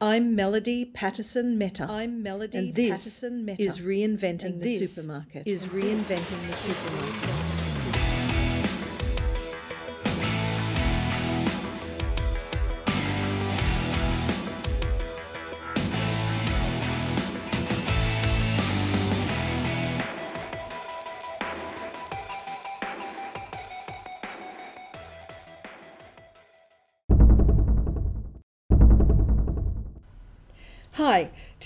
I'm Melody Patterson Meta. I'm Melody Patterson Meta. is reinventing And the this supermarket. is reinventing the supermarket.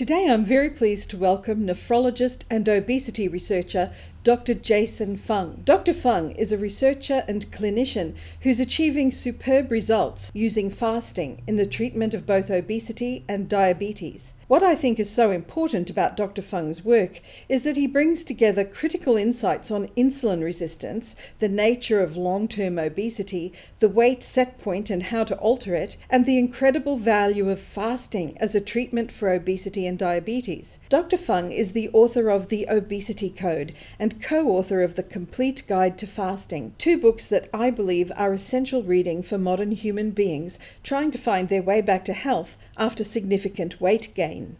Today I'm very pleased to welcome nephrologist and obesity researcher Dr. Jason Fung. Dr. Fung is a researcher and clinician who's achieving superb results using fasting in the treatment of both obesity and diabetes. What I think is so important about Dr. Fung's work is that he brings together critical insights on insulin resistance, the nature of long term obesity, the weight set point and how to alter it, and the incredible value of fasting as a treatment for obesity and diabetes. Dr. Fung is the author of The Obesity Code and co author of The Complete Guide to Fasting, two books that I believe are essential reading for modern human beings trying to find their way back to health after significant weight gain.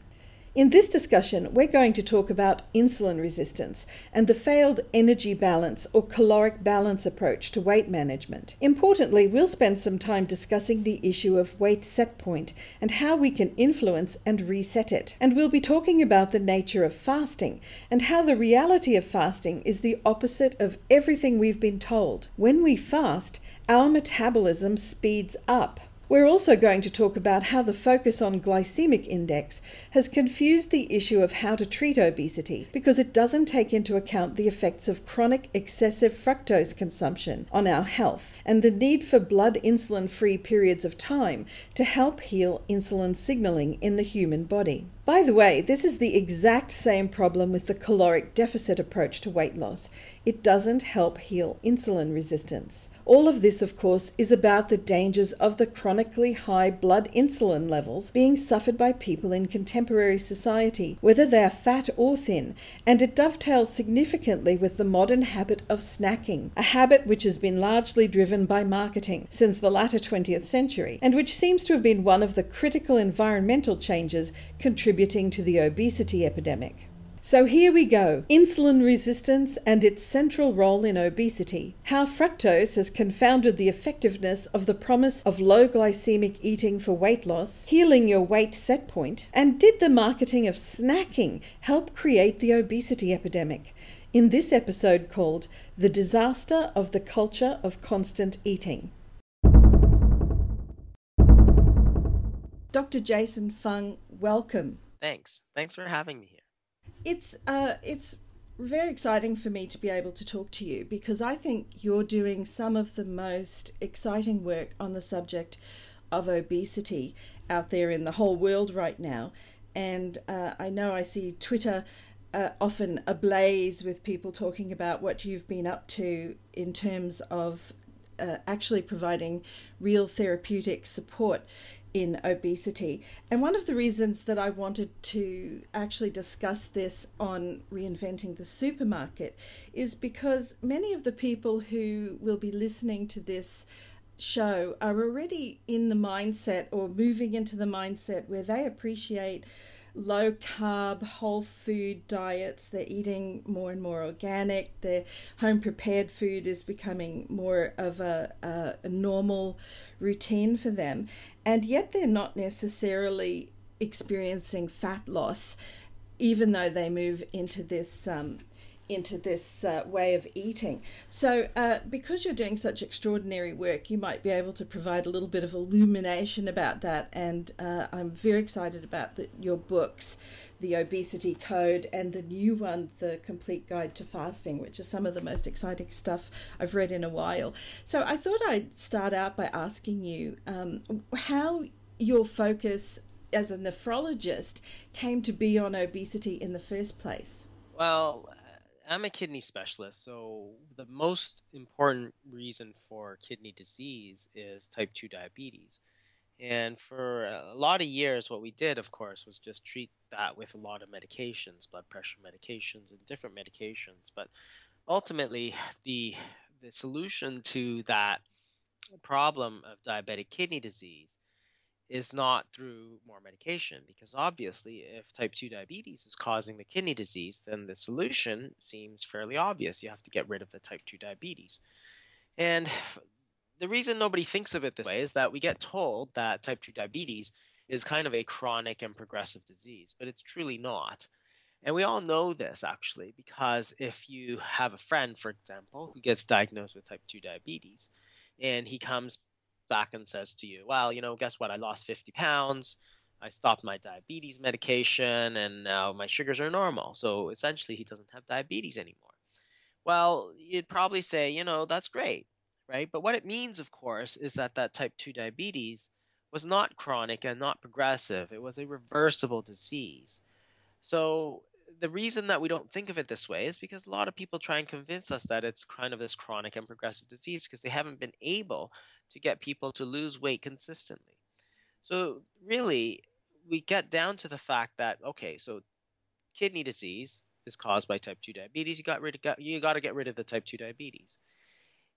In this discussion, we're going to talk about insulin resistance and the failed energy balance or caloric balance approach to weight management. Importantly, we'll spend some time discussing the issue of weight set point and how we can influence and reset it. And we'll be talking about the nature of fasting and how the reality of fasting is the opposite of everything we've been told. When we fast, our metabolism speeds up. We're also going to talk about how the focus on glycemic index has confused the issue of how to treat obesity because it doesn't take into account the effects of chronic excessive fructose consumption on our health and the need for blood insulin free periods of time to help heal insulin signaling in the human body. By the way, this is the exact same problem with the caloric deficit approach to weight loss. It doesn't help heal insulin resistance. All of this, of course, is about the dangers of the chronically high blood insulin levels being suffered by people in contemporary society, whether they are fat or thin, and it dovetails significantly with the modern habit of snacking, a habit which has been largely driven by marketing since the latter 20th century, and which seems to have been one of the critical environmental changes contributing to the obesity epidemic. So here we go insulin resistance and its central role in obesity. How fructose has confounded the effectiveness of the promise of low glycemic eating for weight loss, healing your weight set point, and did the marketing of snacking help create the obesity epidemic? In this episode called The Disaster of the Culture of Constant Eating. Dr. Jason Fung, welcome. Thanks. Thanks for having me here. It's uh, it's very exciting for me to be able to talk to you because I think you're doing some of the most exciting work on the subject of obesity out there in the whole world right now. And uh, I know I see Twitter uh, often ablaze with people talking about what you've been up to in terms of uh, actually providing real therapeutic support in obesity. And one of the reasons that I wanted to actually discuss this on reinventing the supermarket is because many of the people who will be listening to this show are already in the mindset or moving into the mindset where they appreciate low carb, whole food diets. They're eating more and more organic. Their home prepared food is becoming more of a, a, a, normal routine for them. And yet they're not necessarily experiencing fat loss, even though they move into this. Um, into this uh, way of eating. So, uh, because you're doing such extraordinary work, you might be able to provide a little bit of illumination about that. And uh, I'm very excited about the, your books, The Obesity Code, and the new one, The Complete Guide to Fasting, which is some of the most exciting stuff I've read in a while. So, I thought I'd start out by asking you um, how your focus as a nephrologist came to be on obesity in the first place. Well, I'm a kidney specialist, so the most important reason for kidney disease is type 2 diabetes. And for a lot of years, what we did, of course, was just treat that with a lot of medications, blood pressure medications, and different medications. But ultimately, the the solution to that problem of diabetic kidney disease is not through more medication because obviously if type 2 diabetes is causing the kidney disease then the solution seems fairly obvious. You have to get rid of the type 2 diabetes. And the reason nobody thinks of it this way is that we get told that type 2 diabetes is kind of a chronic and progressive disease but it's truly not. And we all know this actually because if you have a friend for example who gets diagnosed with type 2 diabetes and he comes back and says to you, well, you know, guess what? I lost 50 pounds. I stopped my diabetes medication and now my sugars are normal. So essentially, he doesn't have diabetes anymore. Well, you'd probably say, you know, that's great, right? But what it means, of course, is that that type 2 diabetes was not chronic and not progressive. It was a reversible disease. So the reason that we don't think of it this way is because a lot of people try and convince us that it's kind of this chronic and progressive disease because they haven't been able to get people to lose weight consistently. So, really, we get down to the fact that, okay, so kidney disease is caused by type 2 diabetes. You got rid of, you got to get rid of the type 2 diabetes.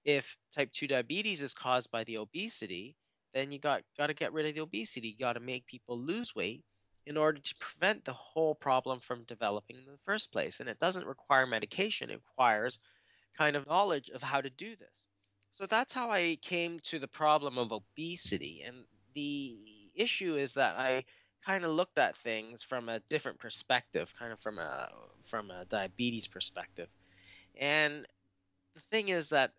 If type 2 diabetes is caused by the obesity, then you got got to get rid of the obesity. You got to make people lose weight in order to prevent the whole problem from developing in the first place. And it doesn't require medication, it requires kind of knowledge of how to do this. So that's how I came to the problem of obesity. And the issue is that I kind of looked at things from a different perspective, kind of from a from a diabetes perspective. And the thing is that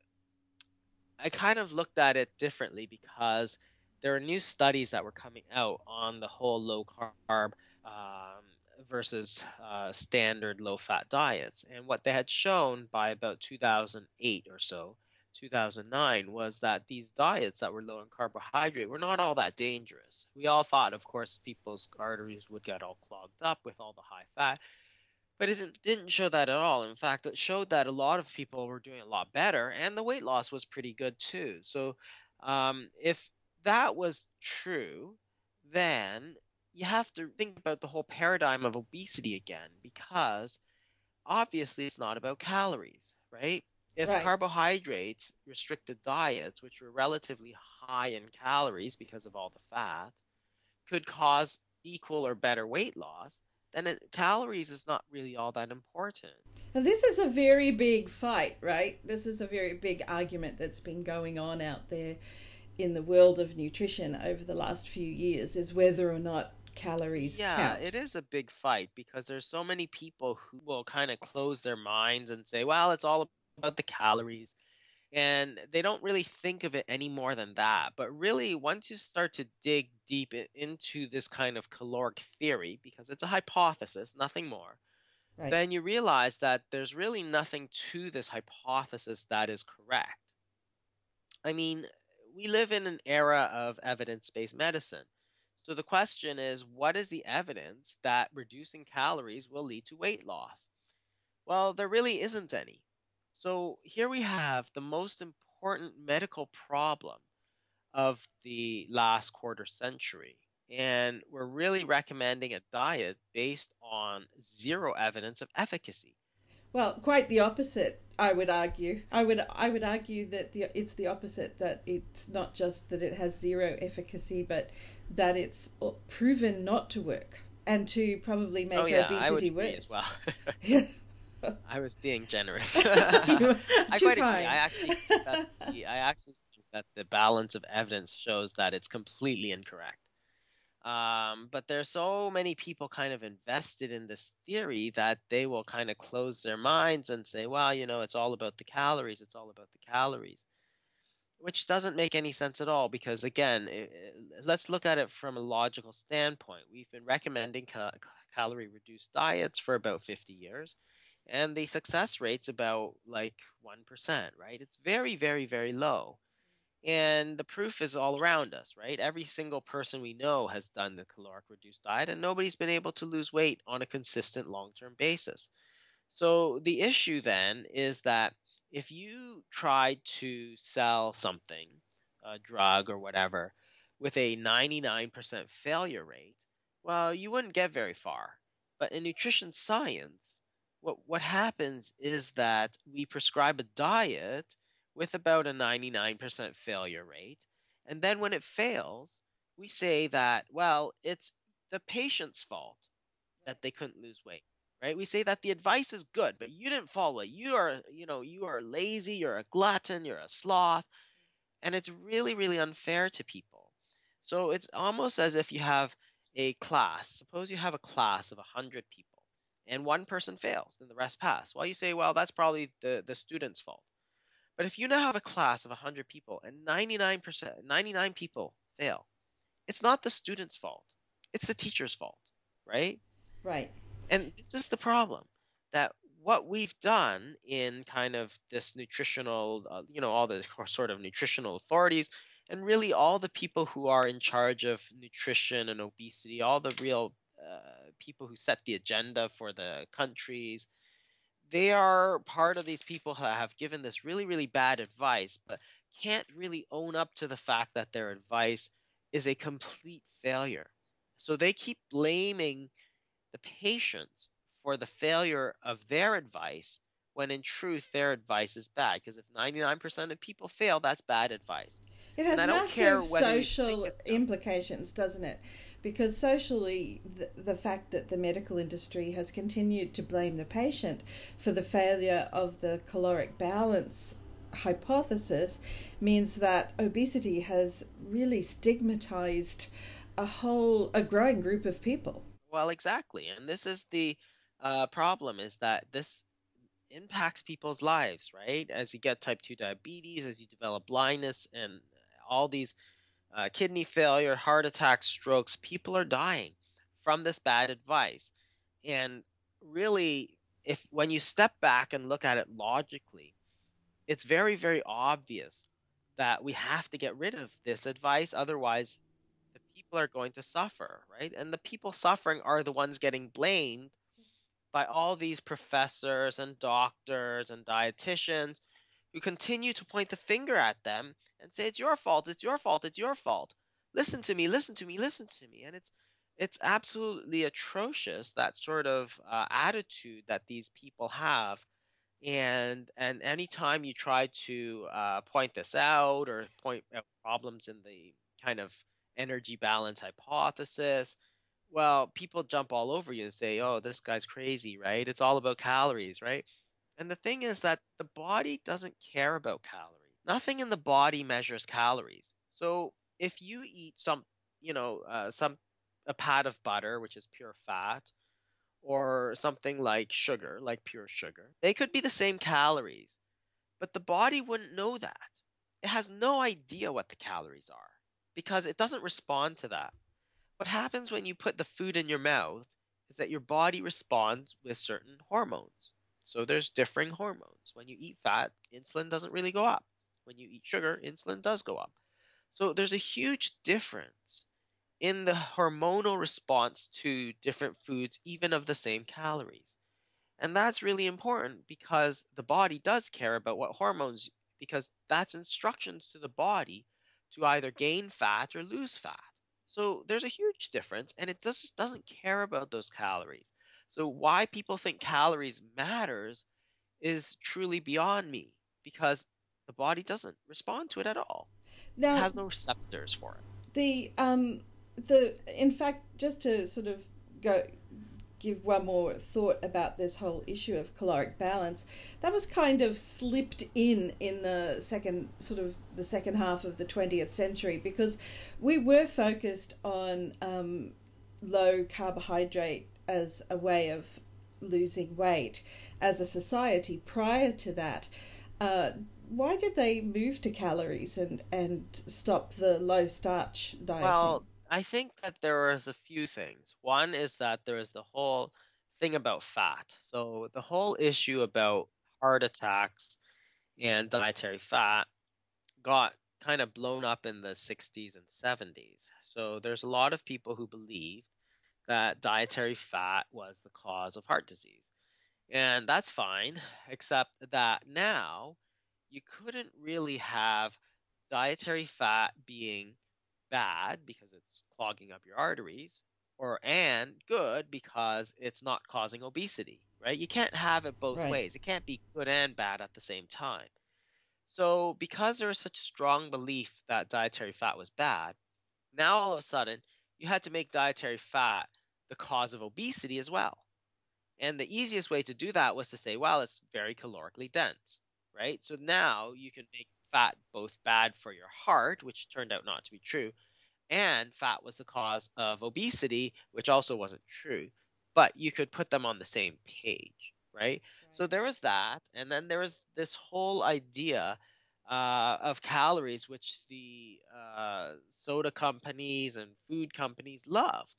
I kind of looked at it differently because there are new studies that were coming out on the whole low carb um, versus uh, standard low fat diets. And what they had shown by about 2008 or so, 2009, was that these diets that were low in carbohydrate were not all that dangerous. We all thought, of course, people's arteries would get all clogged up with all the high fat. But it didn't show that at all. In fact, it showed that a lot of people were doing a lot better, and the weight loss was pretty good too. So, um, if that was true, then you have to think about the whole paradigm of obesity again because obviously it's not about calories, right? If right. carbohydrates, restricted diets, which were relatively high in calories because of all the fat, could cause equal or better weight loss, then it, calories is not really all that important. Now, this is a very big fight, right? This is a very big argument that's been going on out there in the world of nutrition over the last few years is whether or not calories yeah count. it is a big fight because there's so many people who will kind of close their minds and say well it's all about the calories and they don't really think of it any more than that but really once you start to dig deep into this kind of caloric theory because it's a hypothesis nothing more right. then you realize that there's really nothing to this hypothesis that is correct i mean we live in an era of evidence based medicine. So the question is what is the evidence that reducing calories will lead to weight loss? Well, there really isn't any. So here we have the most important medical problem of the last quarter century. And we're really recommending a diet based on zero evidence of efficacy. Well, quite the opposite, I would argue. I would I would argue that the, it's the opposite that it's not just that it has zero efficacy, but that it's uh, proven not to work and to probably make oh, yeah, obesity worse. as well. I was being generous. I quite agree. I actually that the, I actually think that the balance of evidence shows that it's completely incorrect. Um, but there's so many people kind of invested in this theory that they will kind of close their minds and say, well, you know, it's all about the calories. It's all about the calories, which doesn't make any sense at all because, again, it, let's look at it from a logical standpoint. We've been recommending ca- calorie reduced diets for about 50 years, and the success rate's about like 1%, right? It's very, very, very low. And the proof is all around us, right? Every single person we know has done the caloric reduced diet, and nobody's been able to lose weight on a consistent long term basis. So the issue then is that if you try to sell something, a drug or whatever, with a 99% failure rate, well, you wouldn't get very far. But in nutrition science, what, what happens is that we prescribe a diet with about a 99% failure rate. And then when it fails, we say that, well, it's the patient's fault that they couldn't lose weight. Right? We say that the advice is good, but you didn't follow it. You are, you know, you are lazy, you're a glutton, you're a sloth. And it's really, really unfair to people. So it's almost as if you have a class. Suppose you have a class of 100 people and one person fails, then the rest pass. Well, you say, well, that's probably the, the student's fault. But if you now have a class of 100 people and 99%, 99 people fail, it's not the student's fault. It's the teacher's fault, right? Right. And this is the problem that what we've done in kind of this nutritional, uh, you know, all the sort of nutritional authorities, and really all the people who are in charge of nutrition and obesity, all the real uh, people who set the agenda for the countries, they are part of these people who have given this really, really bad advice, but can't really own up to the fact that their advice is a complete failure. So they keep blaming the patients for the failure of their advice when in truth their advice is bad because if 99% of people fail that's bad advice it has massive social implications doesn't it because socially the, the fact that the medical industry has continued to blame the patient for the failure of the caloric balance hypothesis means that obesity has really stigmatized a whole a growing group of people. Well exactly. And this is the uh, problem is that this impacts people's lives right? As you get type 2 diabetes as you develop blindness and all these uh, kidney failure heart attacks strokes people are dying from this bad advice and really if when you step back and look at it logically it's very, very obvious that we have to get rid of this advice. Otherwise, the people are going to suffer, right? And the people suffering are the ones getting blamed by all these professors and doctors and dietitians who continue to point the finger at them and say, It's your fault, it's your fault, it's your fault. Listen to me, listen to me, listen to me. And it's it's absolutely atrocious that sort of uh, attitude that these people have and and anytime you try to uh, point this out or point out problems in the kind of energy balance hypothesis well people jump all over you and say oh this guy's crazy right it's all about calories right and the thing is that the body doesn't care about calories nothing in the body measures calories so if you eat some you know uh, some a pat of butter which is pure fat or something like sugar, like pure sugar, they could be the same calories, but the body wouldn't know that. It has no idea what the calories are because it doesn't respond to that. What happens when you put the food in your mouth is that your body responds with certain hormones. So there's differing hormones. When you eat fat, insulin doesn't really go up. When you eat sugar, insulin does go up. So there's a huge difference in the hormonal response to different foods, even of the same calories. And that's really important because the body does care about what hormones, because that's instructions to the body to either gain fat or lose fat. So there's a huge difference, and it just doesn't care about those calories. So why people think calories matters is truly beyond me because the body doesn't respond to it at all. Now, it has no receptors for it. The um, the in fact, just to sort of go give one more thought about this whole issue of caloric balance, that was kind of slipped in in the second sort of the second half of the 20th century because we were focused on um, low carbohydrate as a way of losing weight as a society prior to that. Uh, why did they move to calories and, and stop the low starch diet? Well, I think that there is a few things. One is that there is the whole thing about fat. So the whole issue about heart attacks and dietary fat got kind of blown up in the 60s and 70s. So there's a lot of people who believe that dietary fat was the cause of heart disease. And that's fine, except that now you couldn't really have dietary fat being bad because it's clogging up your arteries or and good because it's not causing obesity right you can't have it both right. ways it can't be good and bad at the same time so because there was such a strong belief that dietary fat was bad Now all of a sudden, you had to make dietary fat the cause of obesity as well. And the easiest way to do that was to say, well, it's very calorically dense, right? So now you can make fat both bad for your heart, which turned out not to be true, and fat was the cause of obesity, which also wasn't true. But you could put them on the same page, right? right. So there was that, and then there was this whole idea uh, of calories, which the uh, soda companies and food companies loved.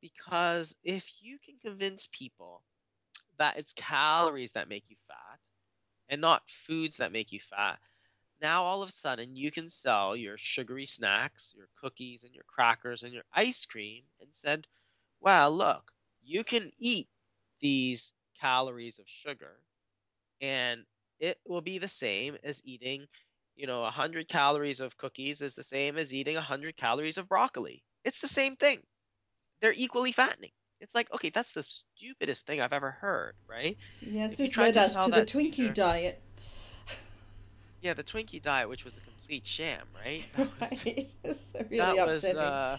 Because if you can convince people that it's calories that make you fat and not foods that make you fat, now all of a sudden you can sell your sugary snacks, your cookies and your crackers and your ice cream and said, well, look, you can eat these calories of sugar and it will be the same as eating, you know, 100 calories of cookies is the same as eating 100 calories of broccoli. It's the same thing. They're equally fattening. It's like, okay, that's the stupidest thing I've ever heard, right? Yes, if this led us to the Twinkie to your... diet. Yeah, the Twinkie diet, which was a complete sham, right? That was, right. Really that upsetting. was uh,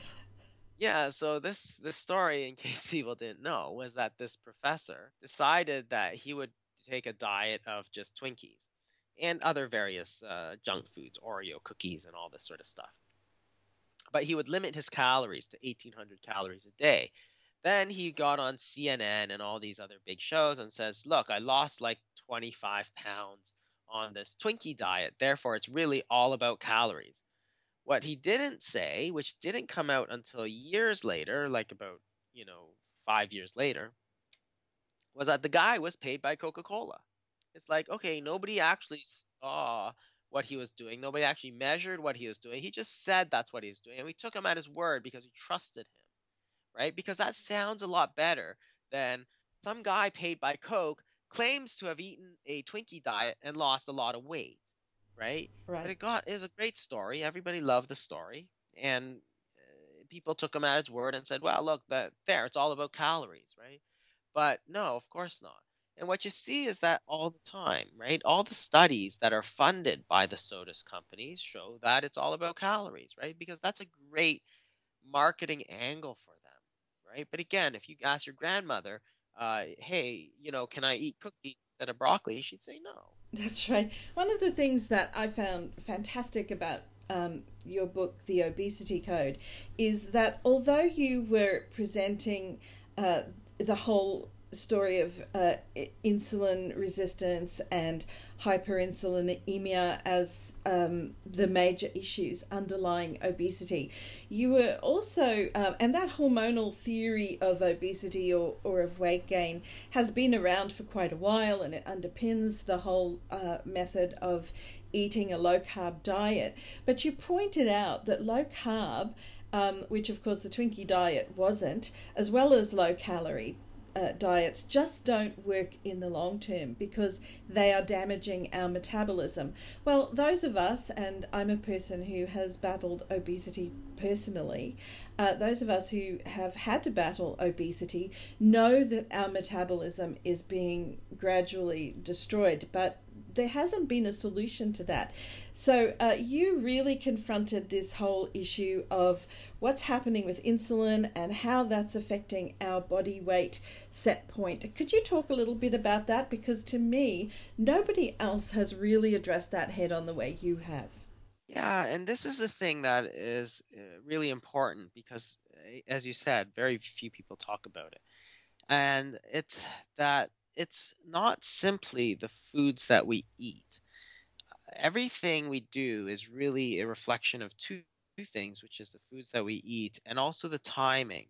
yeah, so this this story, in case people didn't know, was that this professor decided that he would take a diet of just Twinkies and other various uh, junk foods, Oreo cookies, and all this sort of stuff. But he would limit his calories to 1,800 calories a day. Then he got on CNN and all these other big shows and says, "Look, I lost like 25 pounds on this Twinkie diet. Therefore, it's really all about calories." What he didn't say, which didn't come out until years later, like about, you know, five years later, was that the guy was paid by Coca Cola. It's like, okay, nobody actually saw what he was doing. Nobody actually measured what he was doing. He just said that's what he was doing. And we took him at his word because we trusted him, right? Because that sounds a lot better than some guy paid by Coke claims to have eaten a Twinkie diet and lost a lot of weight right? Right. But it got is a great story. Everybody loved the story, and uh, people took him at his word and said, "Well, look, that there, it's all about calories, right?" But no, of course not. And what you see is that all the time, right? All the studies that are funded by the sodas companies show that it's all about calories, right? Because that's a great marketing angle for right? But again, if you ask your grandmother, uh, hey, you know, can I eat cookies instead of broccoli? She'd say no. That's right. One of the things that I found fantastic about um, your book, The Obesity Code, is that although you were presenting uh, the whole story of uh, insulin resistance and hyperinsulinemia as um, the major issues underlying obesity. You were also, um, and that hormonal theory of obesity or, or of weight gain has been around for quite a while and it underpins the whole uh, method of eating a low carb diet. But you pointed out that low carb. Um, which of course the Twinkie diet wasn't, as well as low calorie, uh, diets just don't work in the long term because they are damaging our metabolism. Well, those of us, and I'm a person who has battled obesity personally, uh, those of us who have had to battle obesity know that our metabolism is being gradually destroyed, but there hasn't been a solution to that. So uh, you really confronted this whole issue of what's happening with insulin and how that's affecting our body weight set point. Could you talk a little bit about that? Because to me, nobody else has really addressed that head on the way you have. Yeah, and this is the thing that is uh, really important because, as you said, very few people talk about it. And it's that it's not simply the foods that we eat. Everything we do is really a reflection of two things, which is the foods that we eat and also the timing.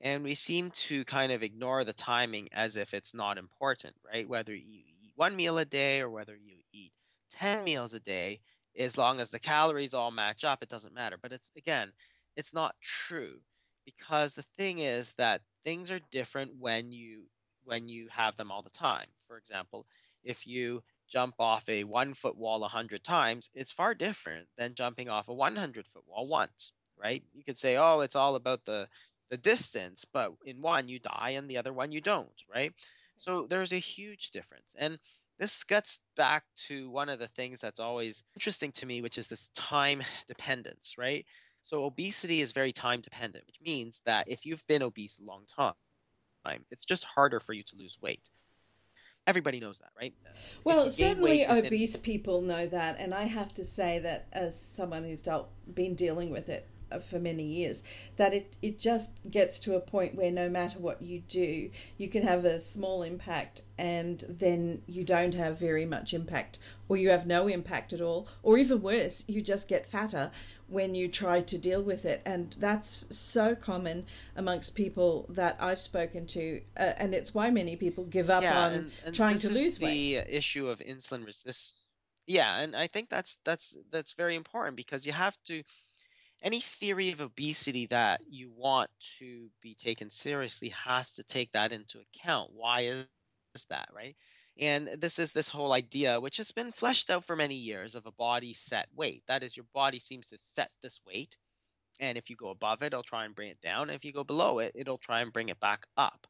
And we seem to kind of ignore the timing as if it's not important, right? Whether you eat one meal a day or whether you eat 10 meals a day, as long as the calories all match up, it doesn't matter. But it's again, it's not true because the thing is that things are different when you when you have them all the time. For example, if you jump off a one foot wall a hundred times, it's far different than jumping off a 100 foot wall once, right? You could say, oh, it's all about the the distance, but in one you die and the other one you don't, right? So there's a huge difference. And this gets back to one of the things that's always interesting to me, which is this time dependence, right? So obesity is very time dependent, which means that if you've been obese a long time, it's just harder for you to lose weight. Everybody knows that, right? Well, certainly within... obese people know that, and I have to say that as someone who's dealt, been dealing with it uh, for many years that it, it just gets to a point where no matter what you do you can have a small impact and then you don't have very much impact or you have no impact at all or even worse you just get fatter when you try to deal with it and that's so common amongst people that I've spoken to uh, and it's why many people give up yeah, on and, and trying to lose the weight the issue of insulin resistance yeah and I think that's that's that's very important because you have to any theory of obesity that you want to be taken seriously has to take that into account. Why is that, right? And this is this whole idea, which has been fleshed out for many years, of a body set weight. That is, your body seems to set this weight. And if you go above it, it'll try and bring it down. If you go below it, it'll try and bring it back up.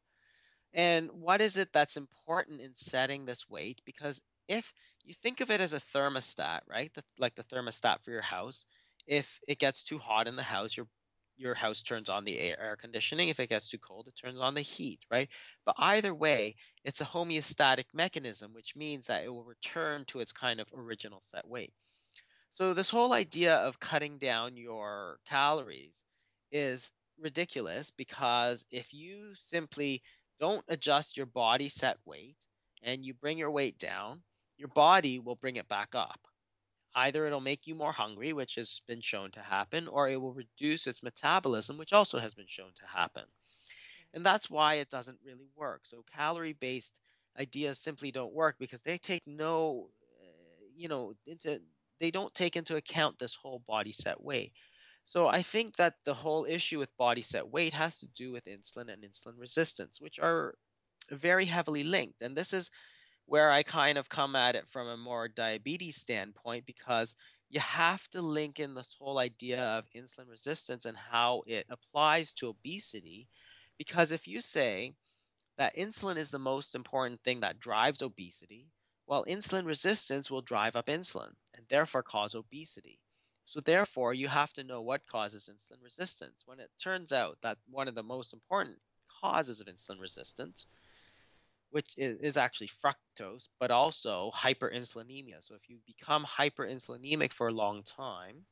And what is it that's important in setting this weight? Because if you think of it as a thermostat, right? The, like the thermostat for your house, if it gets too hot in the house, your your house turns on the air, conditioning. If it gets too cold, it turns on the heat, right? But either way, it's a homeostatic mechanism, which means that it will return to its kind of original set weight. So this whole idea of cutting down your calories is ridiculous because if you simply don't adjust your body set weight and you bring your weight down, your body will bring it back up. Either it'll make you more hungry, which has been shown to happen, or it will reduce its metabolism, which also has been shown to happen. And that's why it doesn't really work. So calorie based ideas simply don't work because they take no, uh, you know, into they don't take into account this whole body set weight. So I think that the whole issue with body set weight has to do with insulin and insulin resistance, which are very heavily linked. And this is where I kind of come at it from a more diabetes standpoint because you have to link in this whole idea of insulin resistance and how it applies to obesity. Because if you say that insulin is the most important thing that drives obesity, well, insulin resistance will drive up insulin and therefore cause obesity. So, therefore, you have to know what causes insulin resistance. When it turns out that one of the most important causes of insulin resistance which is, is actually fructose, but also hyperinsulinemia. So if you become hyperinsulinemic for a long time,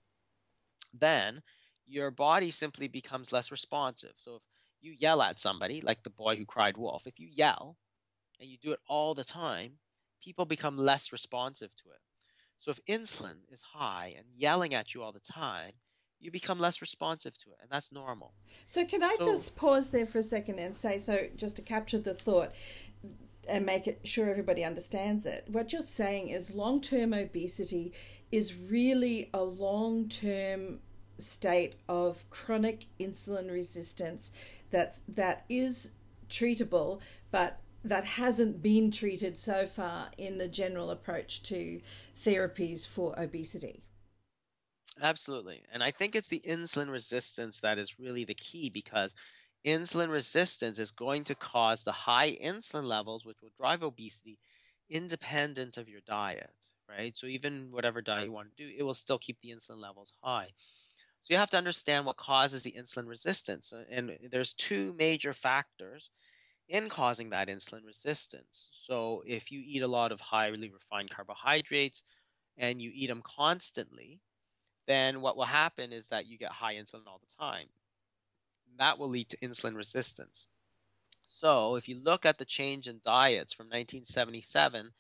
then your body simply becomes less responsive. So if you yell at somebody, like the boy who cried wolf, if you yell and you do it all the time, people become less responsive to it. So if insulin is high and yelling at you all the time, you become less responsive to it, and that's normal. So, can I so, just pause there for a second and say, so just to capture the thought, and make it sure everybody understands it. What you're saying is long term obesity is really a long term state of chronic insulin resistance that that is treatable, but that hasn't been treated so far in the general approach to therapies for obesity. Absolutely. And I think it's the insulin resistance that is really the key because insulin resistance is going to cause the high insulin levels, which will drive obesity, independent of your diet, right? So even whatever diet you want to do, it will still keep the insulin levels high. So you have to understand what causes the insulin resistance. Uh, and there's two major factors in causing that insulin resistance. So if you eat a lot of highly refined carbohydrates and you eat them constantly, then what will happen is that you get high insulin all the time that will lead to insulin resistance. So, if you look at the change in diets from 1977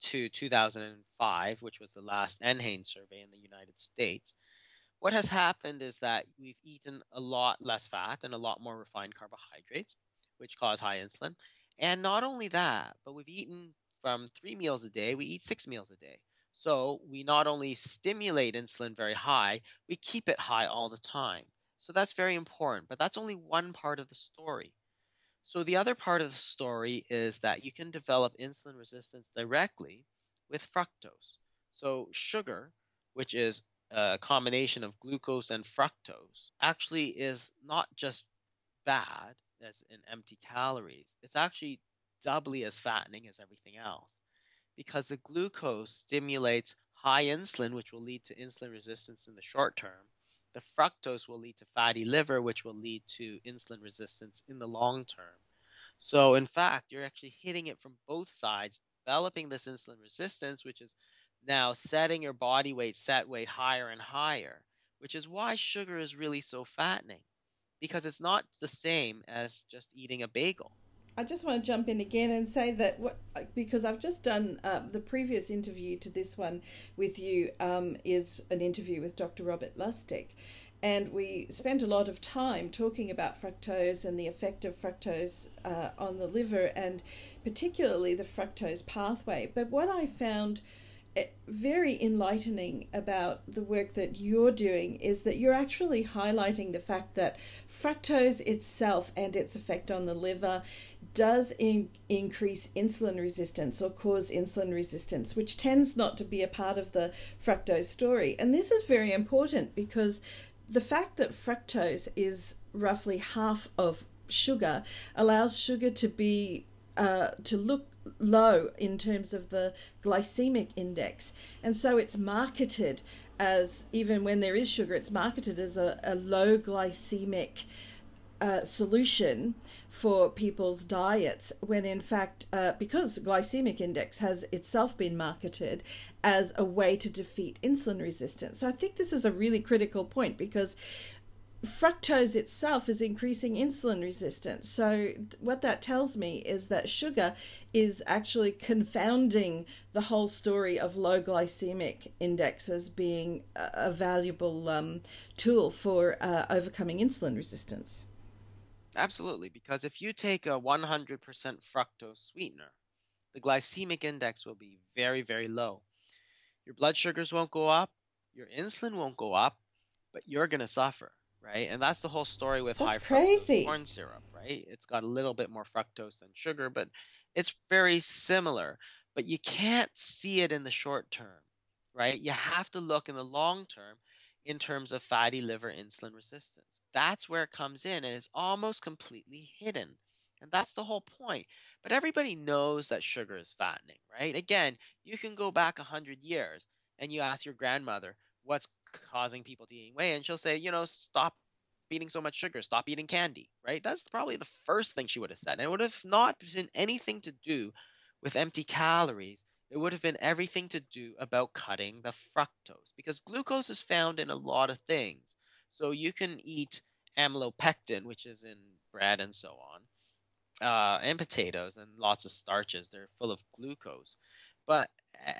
to 2005, which was the last NHANES survey in the United States, what has happened is that we've eaten a lot less fat and a lot more refined carbohydrates, which cause high insulin. And not only that, but we've eaten from three meals a day, we eat six meals a day. So we not only stimulate insulin very high, we keep it high all the time. So that's very important, but that's only one part of the story. So the other part of the story is that you can develop insulin resistance directly with fructose. So sugar, which is a combination of glucose and fructose, actually is not just bad as in empty calories. It's actually doubly as fattening as everything else because the glucose stimulates high insulin, which will lead to insulin resistance in the short term, the fructose will lead to fatty liver, which will lead to insulin resistance in the long term. So, in fact, you're actually hitting it from both sides, developing this insulin resistance, which is now setting your body weight, set weight higher and higher, which is why sugar is really so fattening because it's not the same as just eating a bagel. I just want to jump in again and say that what, because I've just done uh, the previous interview to this one with you um, is an interview with Dr. Robert Lustig. And we spent a lot of time talking about fructose and the effect of fructose uh, on the liver and particularly the fructose pathway. But what I found very enlightening about the work that you're doing is that you're actually highlighting the fact that fructose itself and its effect on the liver does in, increase insulin resistance or cause insulin resistance, which tends not to be a part of the fructose story. And this is very important because the fact that fructose is roughly half of sugar allows sugar to be uh, to look low in terms of the glycemic index. And so it's marketed as, even when there is sugar, it's marketed as a, a low glycemic uh, solution for people's diets when in fact uh, because glycemic index has itself been marketed as a way to defeat insulin resistance so i think this is a really critical point because fructose itself is increasing insulin resistance. So, what that tells me is that sugar is actually confounding the whole story of low glycemic index as being a, valuable um, tool for uh, overcoming insulin resistance. Absolutely, because if you take a 100% fructose sweetener, the glycemic index will be very, very low. Your blood sugars won't go up, your insulin won't go up, but you're going to suffer right? And that's the whole story with that's high crazy. fructose corn syrup, right? It's got a little bit more fructose than sugar, but it's very similar. But you can't see it in the short term, right? You have to look in the long term in terms of fatty liver insulin resistance. That's where it comes in, and it's almost completely hidden. And that's the whole point. But everybody knows that sugar is fattening, right? Again, you can go back 100 years and you ask your grandmother, what's causing people to gain weight and she'll say you know stop eating so much sugar stop eating candy right that's probably the first thing she would have said and it would have not been anything to do with empty calories it would have been everything to do about cutting the fructose because glucose is found in a lot of things. So you can eat amylopectin which is in bread and so on uh, and potatoes and lots of starches. They're full of glucose. But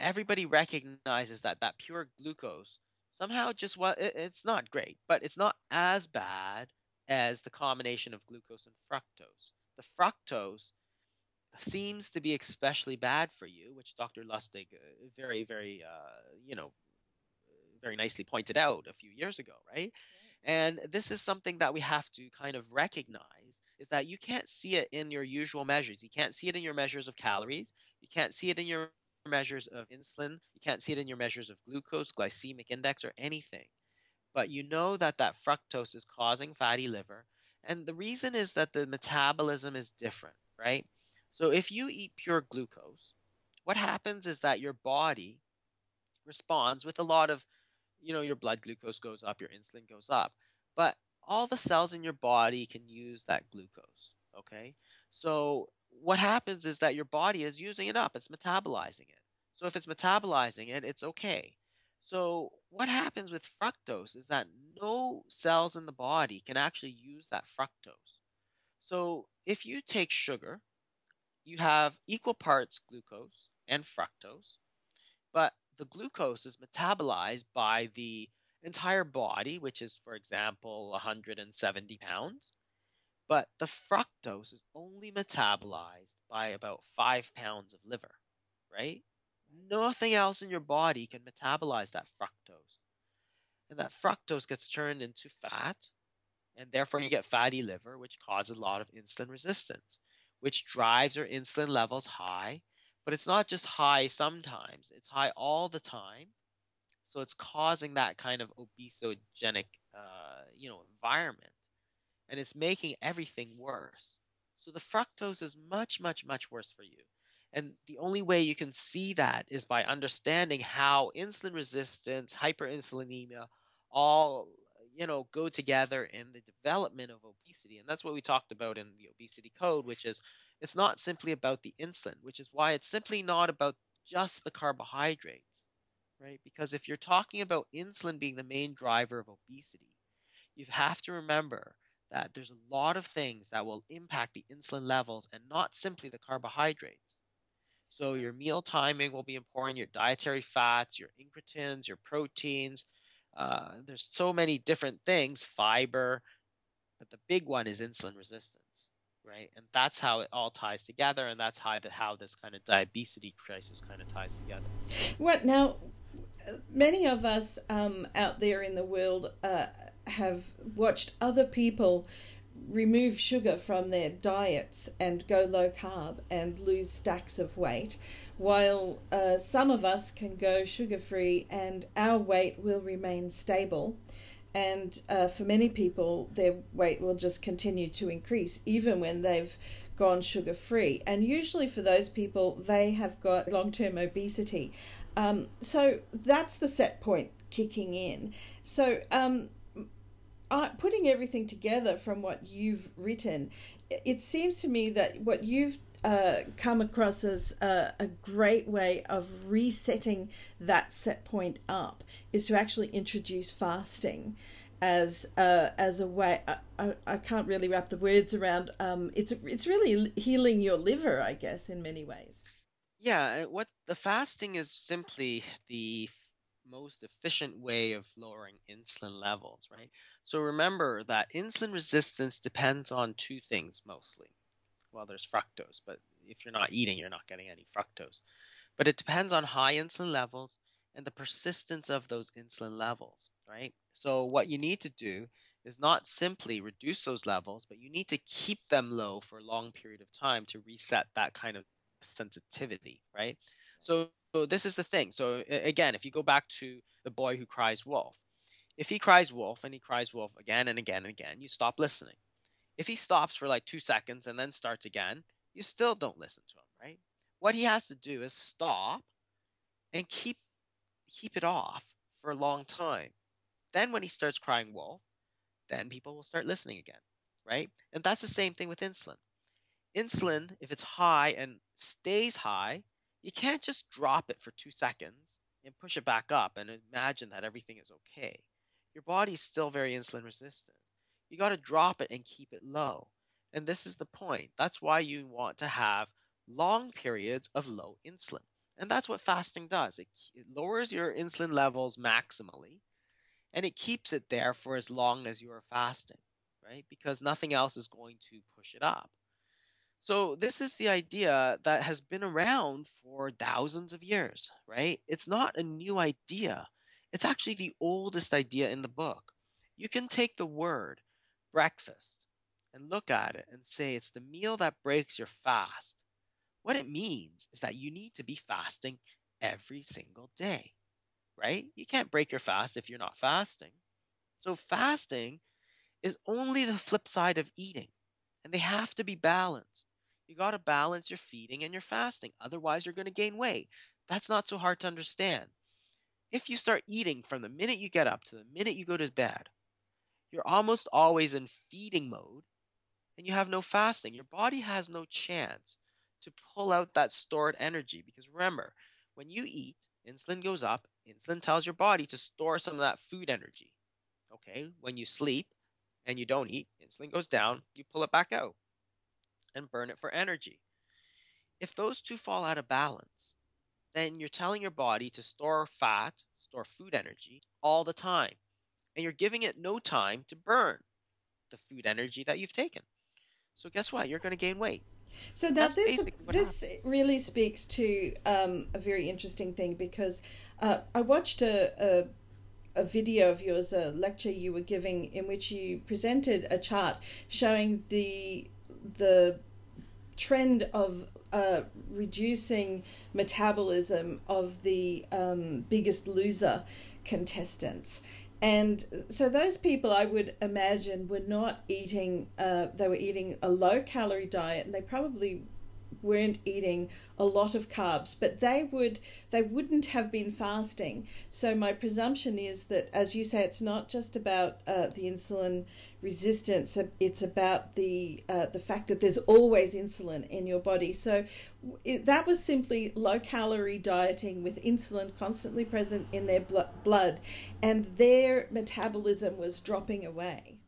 everybody recognizes that that pure glucose somehow just what it, it's not great, but it's not as bad as the combination of glucose and fructose. The fructose seems to be especially bad for you, which Dr. Lustig uh, very, very, uh, you know, very nicely pointed out a few years ago, right? And this is something that we have to kind of recognize is that you can't see it in your usual measures. You can't see it in your measures of calories. You can't see it in your measures of insulin. You can't see it in your measures of glucose, glycemic index, or anything. But you know that that fructose is causing fatty liver. And the reason is that the metabolism is different, right? So if you eat pure glucose, what happens is that your body responds with a lot of, you know, your blood glucose goes up, your insulin goes up. But all the cells in your body can use that glucose, okay? So what happens is that your body is using it up, it's metabolizing it. So if it's metabolizing it, it's okay. So what happens with fructose is that no cells in the body can actually use that fructose. So if you take sugar, you have equal parts glucose and fructose, but the glucose is metabolized by the entire body, which is, for example, 170 pounds, but the fructose is only metabolized by about five pounds of liver, right? Nothing else in your body can metabolize that fructose. And that fructose gets turned into fat, and therefore you get fatty liver, which causes a lot of insulin resistance, which drives your insulin levels high. But it's not just high sometimes, it's high all the time. So it's causing that kind of obesogenic, uh, you know, environment and it's making everything worse. So the fructose is much, much, much worse for you. And the only way you can see that is by understanding how insulin resistance, hyperinsulinemia, all you know go together in the development of obesity. And that's what we talked about in the obesity code which is it's not simply about the insulin which is why it's simply not about just the carbohydrates right? Because if you're talking about insulin being the main driver of obesity you have to remember that there's a lot of things that will impact the insulin levels and not simply the carbohydrates. So your meal timing will be important your dietary fats your incretins your proteins uh, there's so many different things, fiber, but the big one is insulin resistance, right? And that's how it all ties together, and that's how the, how this kind of diabetes crisis kind of ties together. What now? Many of us um, out there in the world uh, have watched other people remove sugar from their diets and go low carb and lose stacks of weight, while uh, some of us can go sugar free and our weight will remain stable. And uh, for many people, their weight will just continue to increase even when they've gone sugar free. And usually, for those people, they have got long term obesity. Um, so that's the set point kicking in. So, um, uh, putting everything together from what you've written, it seems to me that what you've uh, come across as a, a, great way of resetting that set point up is to actually introduce fasting as uh, as a way. I, I, I, can't really wrap the words around. Um, it's it's really healing your liver, I guess, in many ways. Yeah, what the fasting is simply the most efficient way of lowering insulin levels, right? So remember that insulin resistance depends on two things mostly. Well, there's fructose, but if you're not eating, you're not getting any fructose. But it depends on high insulin levels and the persistence of those insulin levels, right? So what you need to do is not simply reduce those levels, but you need to keep them low for a long period of time to reset that kind of sensitivity, right? So so this is the thing. So again, if you go back to the boy who cries wolf, if he cries wolf and he cries wolf again and again and again, you stop listening. If he stops for like two seconds and then starts again, you still don't listen to him, right? What he has to do is stop and keep keep it off for a long time. Then when he starts crying wolf, then people will start listening again, right? And that's the same thing with insulin. Insulin, if it's high and stays high, you can't just drop it for two seconds and push it back up and imagine that everything is okay. Your body is still very insulin resistant. You got to drop it and keep it low. And this is the point. That's why you want to have long periods of low insulin. And that's what fasting does. It, it lowers your insulin levels maximally and it keeps it there for as long as you are fasting, right? Because nothing else is going to push it up. So this is the idea that has been around for thousands of years, right? It's not a new idea. It's actually the oldest idea in the book. You can take the word breakfast and look at it and say it's the meal that breaks your fast. What it means is that you need to be fasting every single day, right? You can't break your fast if you're not fasting. So fasting is only the flip side of eating, and they have to be balanced. You got to balance your feeding and your fasting. Otherwise, you're going to gain weight. That's not so hard to understand. If you start eating from the minute you get up to the minute you go to bed, you're almost always in feeding mode and you have no fasting. Your body has no chance to pull out that stored energy because remember, when you eat, insulin goes up. Insulin tells your body to store some of that food energy. Okay, when you sleep and you don't eat, insulin goes down, you pull it back out and burn it for energy. If those two fall out of balance, then you're telling your body to store fat, store food energy all the time. And you're giving it no time to burn the food energy that you've taken. So guess what? You're going to gain weight. So now this this really speaks to um, a very interesting thing because uh, I watched a, a a video of yours, a lecture you were giving, in which you presented a chart showing the the trend of uh, reducing metabolism of the um, biggest loser contestants. And so those people, I would imagine, were not eating, uh, they were eating a low calorie diet and they probably weren't eating a lot of carbs, but they would they wouldn't have been fasting. So my presumption is that, as you say, it's not just about uh, the insulin resistance; it's about the uh, the fact that there's always insulin in your body. So it, that was simply low calorie dieting with insulin constantly present in their bl- blood, and their metabolism was dropping away.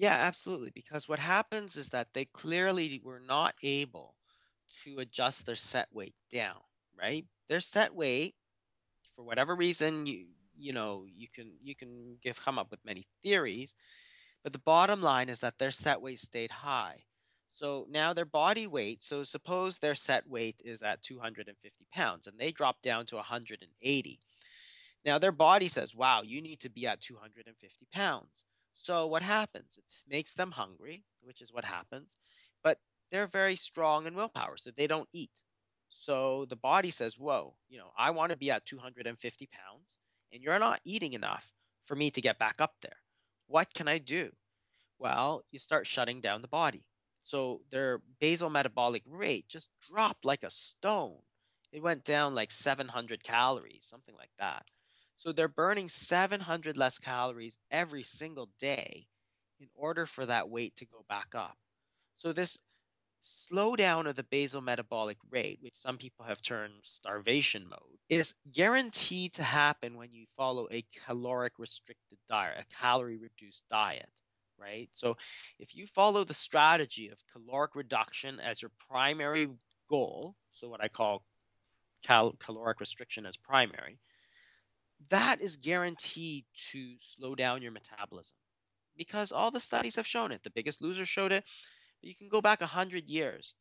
Yeah, absolutely. Because what happens is that they clearly were not able to adjust their set weight down, right? Their set weight, for whatever reason, you you know you can you can give come up with many theories, but the bottom line is that their set weight stayed high. So now their body weight. So suppose their set weight is at 250 pounds, and they drop down to 180. Now their body says, "Wow, you need to be at 250 pounds." So what happens? It makes them hungry, which is what happens, but they're very strong in willpower, so they don't eat. So the body says, Whoa, you know, I want to be at 250 pounds, and you're not eating enough for me to get back up there. What can I do? Well, you start shutting down the body. So their basal metabolic rate just dropped like a stone. It went down like 700 calories, something like that. So they're burning 700 less calories every single day in order for that weight to go back up. So this slowdown of the basal metabolic rate, which some people have termed starvation mode, is guaranteed to happen when you follow a caloric restricted diet, a calorie reduced diet, right? So if you follow the strategy of caloric reduction as your primary goal, so what I call cal- caloric restriction as primary, that is guaranteed to slow down your metabolism because all the studies have shown it. The biggest loser showed it. You can go back 100 years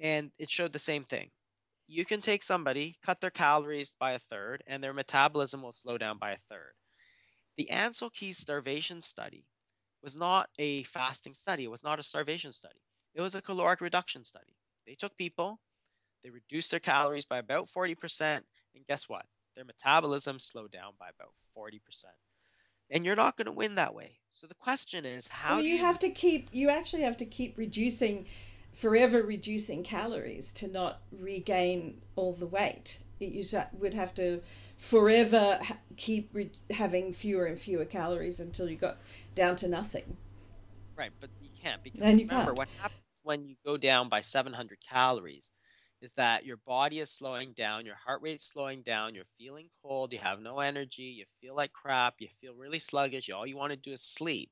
and it showed the same thing. You can take somebody, cut their calories by a third, and their metabolism will slow down by a third. The Ancel Keys starvation study was not a fasting study, it was not a starvation study. It was a caloric reduction study. They took people, they reduced their calories by about 40%, and guess what? Their metabolism slowed down by about 40%. And you're not going to win that way. So the question is how well, you, you have to keep you actually have to keep reducing forever reducing calories to not regain all the weight. You would have to forever keep re- having fewer and fewer calories until you got down to nothing. Right, but you can't because and you remember can't. what happens when you go down by 700 calories is that your body is slowing down, your heart rate's slowing down, you're feeling cold, you have no energy, you feel like crap, you feel really sluggish, all you want to do is sleep.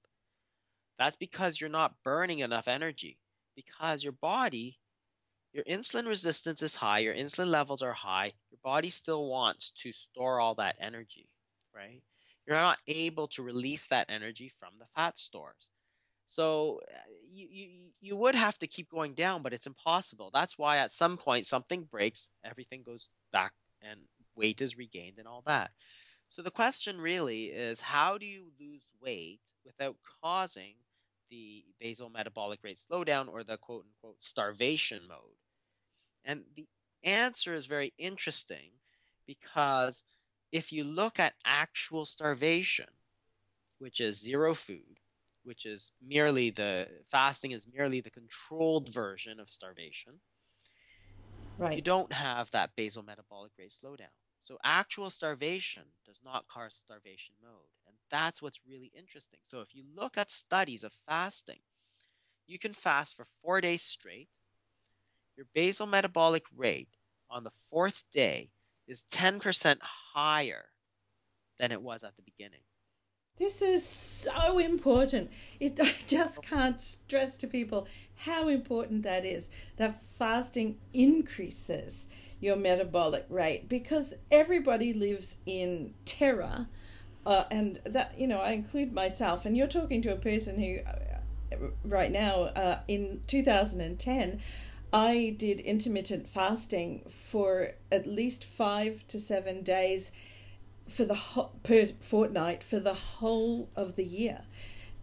That's because you're not burning enough energy. Because your body, your insulin resistance is high, your insulin levels are high, your body still wants to store all that energy, right? You're not able to release that energy from the fat stores. So uh, you, you you would have to keep going down, but it's impossible. That's why at some point something breaks, everything goes back, and weight is regained, and all that. So the question really is, how do you lose weight without causing the basal metabolic rate slowdown or the quote unquote starvation mode? And the answer is very interesting because if you look at actual starvation, which is zero food, which is merely the fasting is merely the controlled version of starvation. Right. You don't have that basal metabolic rate slowdown. So actual starvation does not cause starvation mode. And that's what's really interesting. So if you look at studies of fasting, you can fast for four days straight. Your basal metabolic rate on the fourth day is 10% higher than it was at the beginning. This is so important. It, I just can't stress to people how important that is. That fasting increases your metabolic rate because everybody lives in terror. Uh, and that, you know, I include myself. And you're talking to a person who, uh, right now, uh, in 2010, I did intermittent fasting for at least five to seven days for the ho- per fortnight for the whole of the year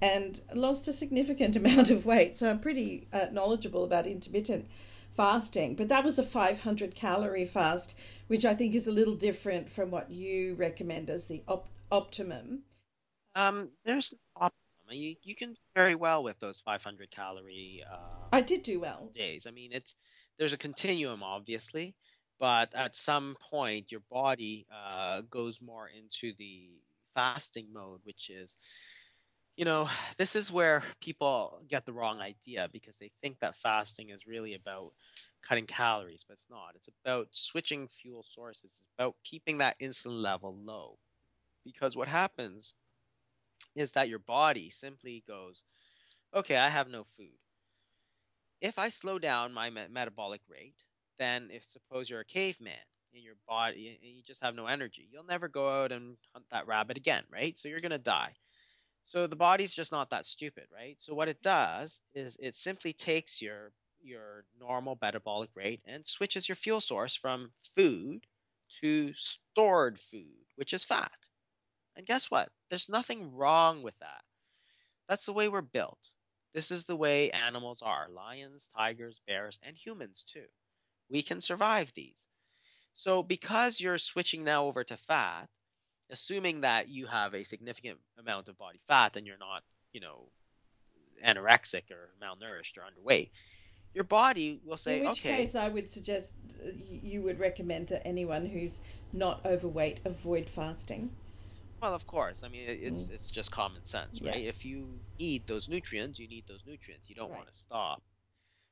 and lost a significant amount of weight. So I'm pretty uh, knowledgeable about intermittent fasting. But that was a 500 calorie fast, which I think is a little different from what you recommend as the op- optimum. Um, there's optimum, you, you can do very well with those 500 calorie uh, I did do well. days. I mean, it's there's a continuum, obviously, but at some point, your body uh, goes more into the fasting mode, which is, you know, this is where people get the wrong idea because they think that fasting is really about cutting calories, but it's not. It's about switching fuel sources. It's about keeping that insulin level low. Because what happens is that your body simply goes, okay, I have no food. If I slow down my me- metabolic rate, then if suppose you're a caveman in your body and you just have no energy, you'll never go out and hunt that rabbit again, right? So you're going to die. So the body's just not that stupid, right? So what it does is it simply takes your your normal metabolic rate and switches your fuel source from food to stored food, which is fat. And guess what? There's nothing wrong with that. That's the way we're built. This is the way animals are lions, tigers, bears, and humans too. We can survive these. So, because you're switching now over to fat, assuming that you have a significant amount of body fat and you're not, you know, anorexic or malnourished or underweight, your body will say, Okay, In which okay, case, I would suggest you would recommend that anyone who's not overweight avoid fasting. Well, of course. I mean, it- it's it's just common sense, Mm. Yeah. right? If you need those nutrients, you need those nutrients. You don't Right. want to stop.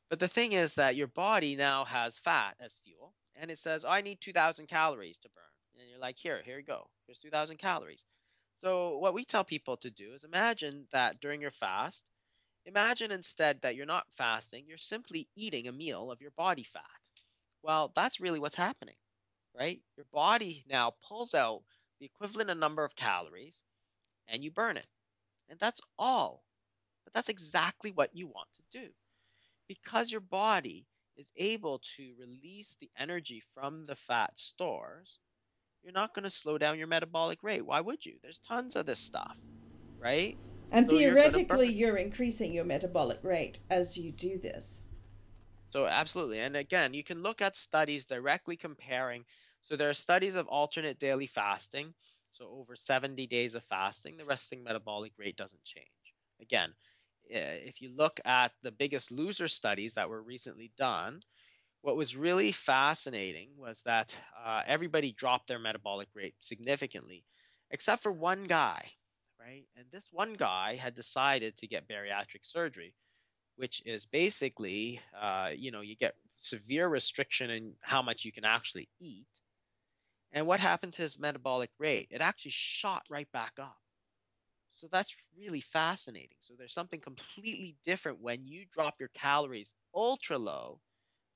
But the thing is that your body now has fat as fuel, and it says, "I need 2,000 calories to burn." And you're like, "Here, here you go. Here's 2,000 calories." So what we tell people to do is imagine that during your fast, imagine instead that you're not fasting, you're simply eating a meal of your body fat. Well, that's really what's happening, right? Your body now pulls out the equivalent of number of calories and you burn it. And that's all. But that's exactly what you want to do. Because your body is able to release the energy from the fat stores, you're not going to slow down your metabolic rate. Why would you? There's tons of this stuff, right? And So you're theoretically, you're increasing your metabolic rate as you do this. So absolutely. And again, you can look at studies directly comparing. So there are studies of alternate daily fasting. So over 70 days of fasting, the resting metabolic rate doesn't change. Again, if you look at the biggest loser studies that were recently done, what was really fascinating was that uh, everybody dropped their metabolic rate significantly, except for one guy, right? And this one guy had decided to get bariatric surgery, which is basically, uh, you know, you get severe restriction in how much you can actually eat. And what happened to his metabolic rate? It actually shot right back up. So that's really fascinating. So there's something completely different when you drop your calories ultra low.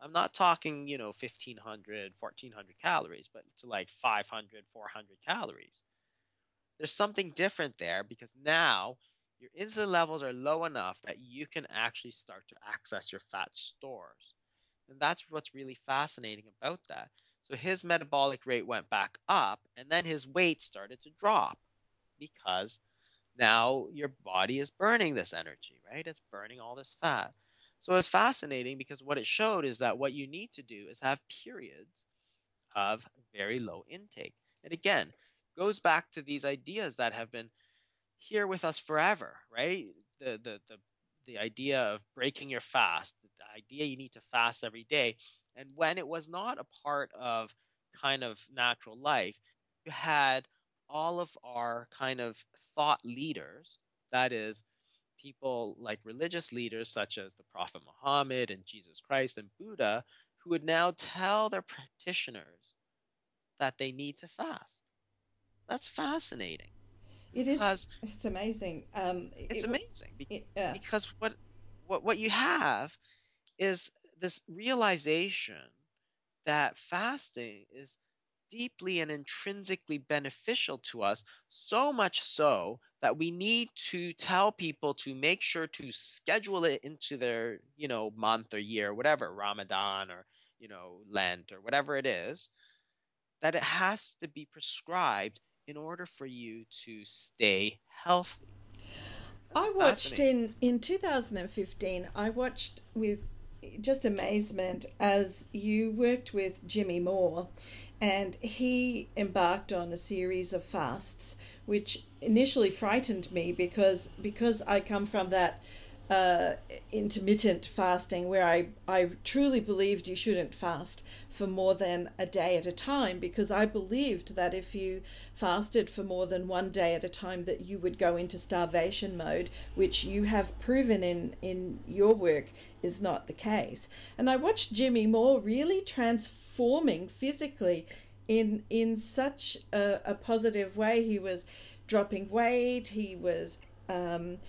I'm not talking, you know, 1500, 1400 calories, but to like 500, 400 calories. There's something different there because now your insulin levels are low enough that you can actually start to access your fat stores. And that's what's really fascinating about that. So his metabolic rate went back up, and then his weight started to drop because now your body is burning this energy, right? It's burning all this fat. So it's fascinating because what it showed is that what you need to do is have periods of very low intake. And again, goes back to these ideas that have been here with us forever, right? The the the the idea of breaking your fast, the idea you need to fast every day. And when it was not a part of kind of natural life, you had all of our kind of thought leaders, that is, people like religious leaders such as the Prophet Muhammad and Jesus Christ and Buddha, who would now tell their practitioners that they need to fast. That's fascinating It is. It's amazing. Um, it's it- amazing be- it- uh, because what what what you have is this realization that fasting is deeply and intrinsically beneficial to us so much so that we need to tell people to make sure to schedule it into their you know month or year whatever ramadan or you know lent or whatever it is that it has to be prescribed in order for you to stay healthy I watched in in 2015. I watched with just amazement as you worked with Jimmy Moore, and he embarked on a series of fasts, which initially frightened me because because I come from that uh, intermittent fasting where I, I truly believed you shouldn't fast for more than a day at a time because I believed that if you fasted for more than one day at a time that you would go into starvation mode which you have proven in in your work is not the case. And I watched Jimmy Moore really transforming physically in in such a, a positive way. He was dropping weight. He was um,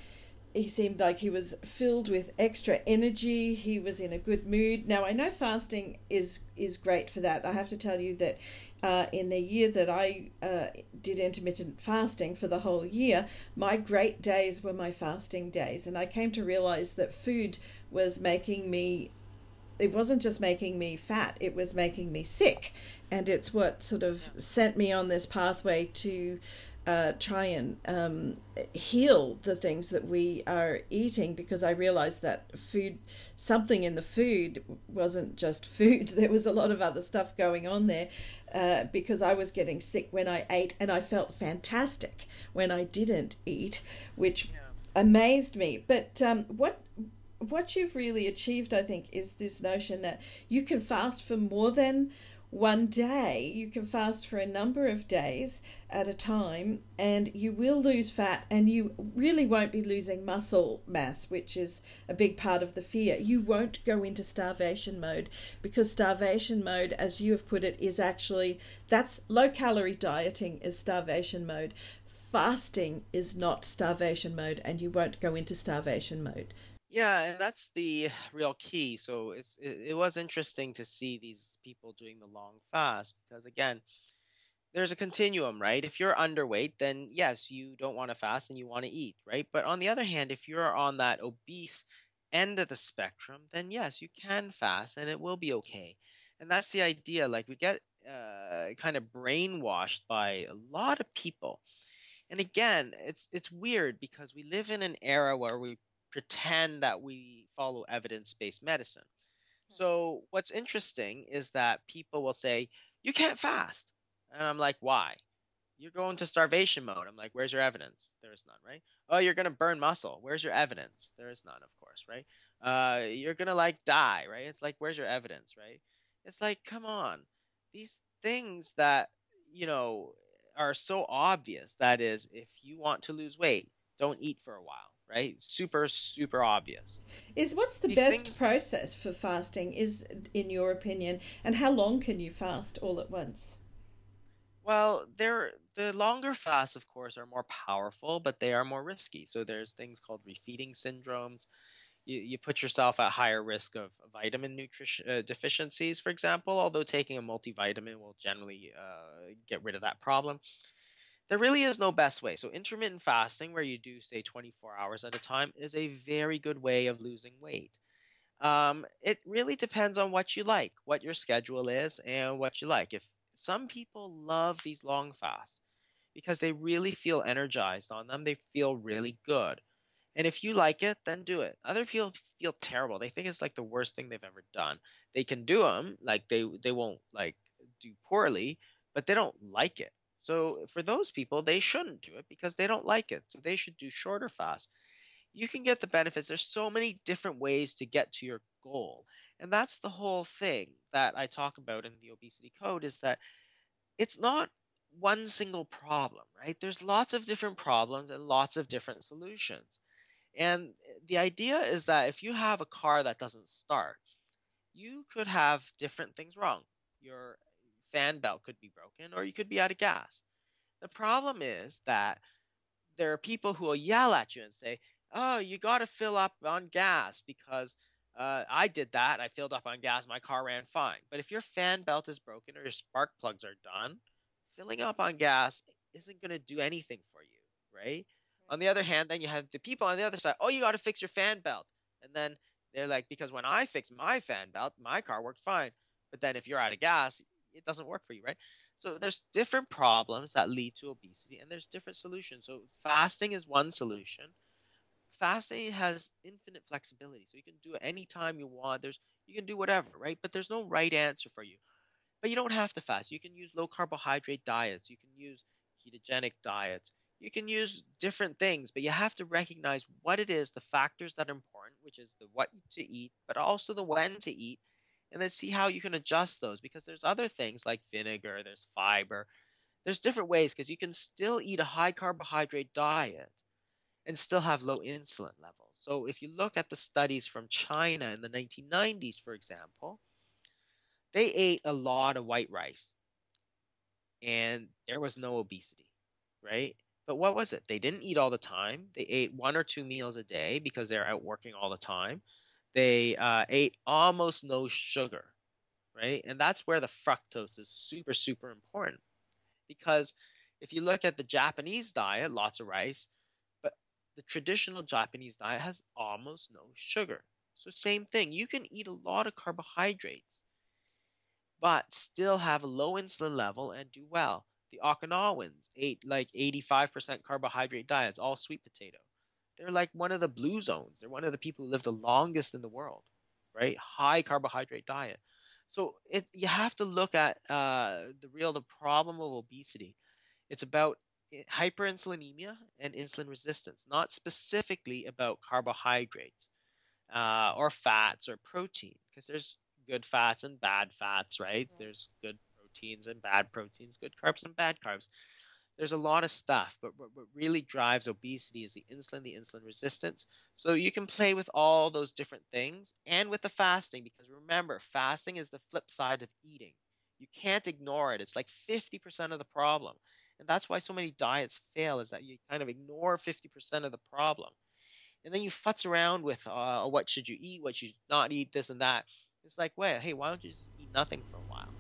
he seemed like he was filled with extra energy. He was in a good mood. Now i know fasting is is great for that. I have to tell you that uh, in the year that i uh, did intermittent fasting for the whole year my great days were my fasting days. And i came to realize that food was making me it wasn't just making me fat it was making me sick. And it's what sort of sent me on this pathway to uh, try and um, heal the things that we are eating because I realized that food, something in the food wasn't just food. There was a lot of other stuff going on there uh, because I was getting sick when I ate and I felt fantastic when I didn't eat, which yeah. amazed me. But um, what what you've really achieved, I think, is this notion that you can fast for more than one day. You can fast for a number of days at a time, and you will lose fat, and you really won't be losing muscle mass, which is a big part of the fear. You won't go into starvation mode because starvation mode, as you have put it, is actually that's low calorie dieting is starvation mode. Fasting is not starvation mode, and you won't go into starvation mode. Yeah, and that's the real key. So it's it, it, was interesting to see these people doing the long fast because again, there's a continuum, right? If you're underweight, then yes, you don't want to fast and you want to eat, right? But on the other hand, if you're on that obese end of the spectrum, then yes, you can fast and it will be okay. And that's the idea. Like we get uh, kind of brainwashed by a lot of people. And again, it's it's weird because we live in an era where we pretend that we follow evidence based medicine. Hmm. So, what's interesting is that people will say, You can't fast. And I'm like, Why? You're going to starvation mode. I'm like, Where's your evidence? There is none, right? Oh, you're going to burn muscle. Where's your evidence? There is none, of course, right? Uh, you're going to like die, right? It's like, Where's your evidence, right? It's like, Come on. These things that, you know, are so obvious. That is, if you want to lose weight, don't eat for a while right? Super, super obvious. Is what's the These best things... process for fasting, is in your opinion, and how long can you fast all at once? Well, there the longer fasts, of course, are more powerful, but they are more risky. So there's things called refeeding syndromes. You, you put yourself at higher risk of vitamin nutrition uh, deficiencies, for example. Although taking a multivitamin will generally uh, get rid of that problem there really is no best way. So intermittent fasting, where you do say 24 hours at a time, is a very good way of losing weight. Um, it really depends on what you like, what your schedule is, and what you like. If some people love these long fasts because they really feel energized on them, they feel really good. And if you like it, then do it. Other people feel terrible. They think it's like the worst thing they've ever done. They can do them, like they they won't like do poorly, but they don't like it. So for those people, they shouldn't do it because they don't like it. So they should do shorter fasts. You can get the benefits. There's so many different ways to get to your goal. And that's the whole thing that I talk about in the obesity code is that it's not one single problem, right? There's lots of different problems and lots of different solutions. And eh, the idea is that if you have a car that doesn't start, you could have different things wrong. Your fan belt could be broken or you could be out of gas. The problem is that there are people who will yell at you and say, "Oh, you got to fill up on gas because uh, I did that. I filled up on gas. My car ran fine." But if your fan belt is broken or your spark plugs are done, filling up on gas isn't going to do anything for you, right? On the other hand, then you have the people on the other side. Oh, you got to fix your fan belt, and then they're like, because when I fixed my fan belt, my car worked fine. But then if you're out of gas, it doesn't work for you, right? So there's different problems that lead to obesity and there's different solutions. So fasting is one solution. Fasting has infinite flexibility. So you can do it anytime you want. There's you can do whatever, right? But there's no right answer for you. But you don't have to fast. You can use low carbohydrate diets. You can use ketogenic diets. You can use different things, but you have to recognize what it is, the factors that are important, which is the what to eat, but also the when to eat, and then see how you can adjust those because there's other things like vinegar, there's fiber, there's different ways because you can still eat a high carbohydrate diet and still have low insulin levels. So if you look at the studies from China in the 1990s, for example, they ate a lot of white rice and there was no obesity, right? But what was it? They didn't eat all the time. They ate one or two meals a day because they're out working all the time. They uh, ate almost no sugar, right? And that's where the fructose is super, super important. Because if you look at the Japanese diet, lots of rice, but the traditional Japanese diet has almost no sugar. So, same thing. You can eat a lot of carbohydrates, but still have a low insulin level and do well. The Okinawans ate like 85% carbohydrate diets, all sweet potato they're like one of the blue zones. They're one of the people who live the longest in the world, right? High carbohydrate diet. So it, you have to look at uh, the real the problem of obesity. It's about hyperinsulinemia and insulin resistance, not specifically about carbohydrates uh, or fats or protein, because there's good fats and bad fats, right? There's good proteins and bad proteins, good carbs and bad carbs there's a lot of stuff, but what, what really drives obesity is the insulin, the insulin resistance. So you can play with all those different things and with the fasting, because remember, fasting is the flip side of eating. You can't ignore it. It's like 50% of the problem. And that's why so many diets fail, is that you kind of ignore 50% of the problem. And then you futz around with uh, what should you eat, what should you not eat, this and that. It's like, well, hey, why don't you just eat nothing for a while?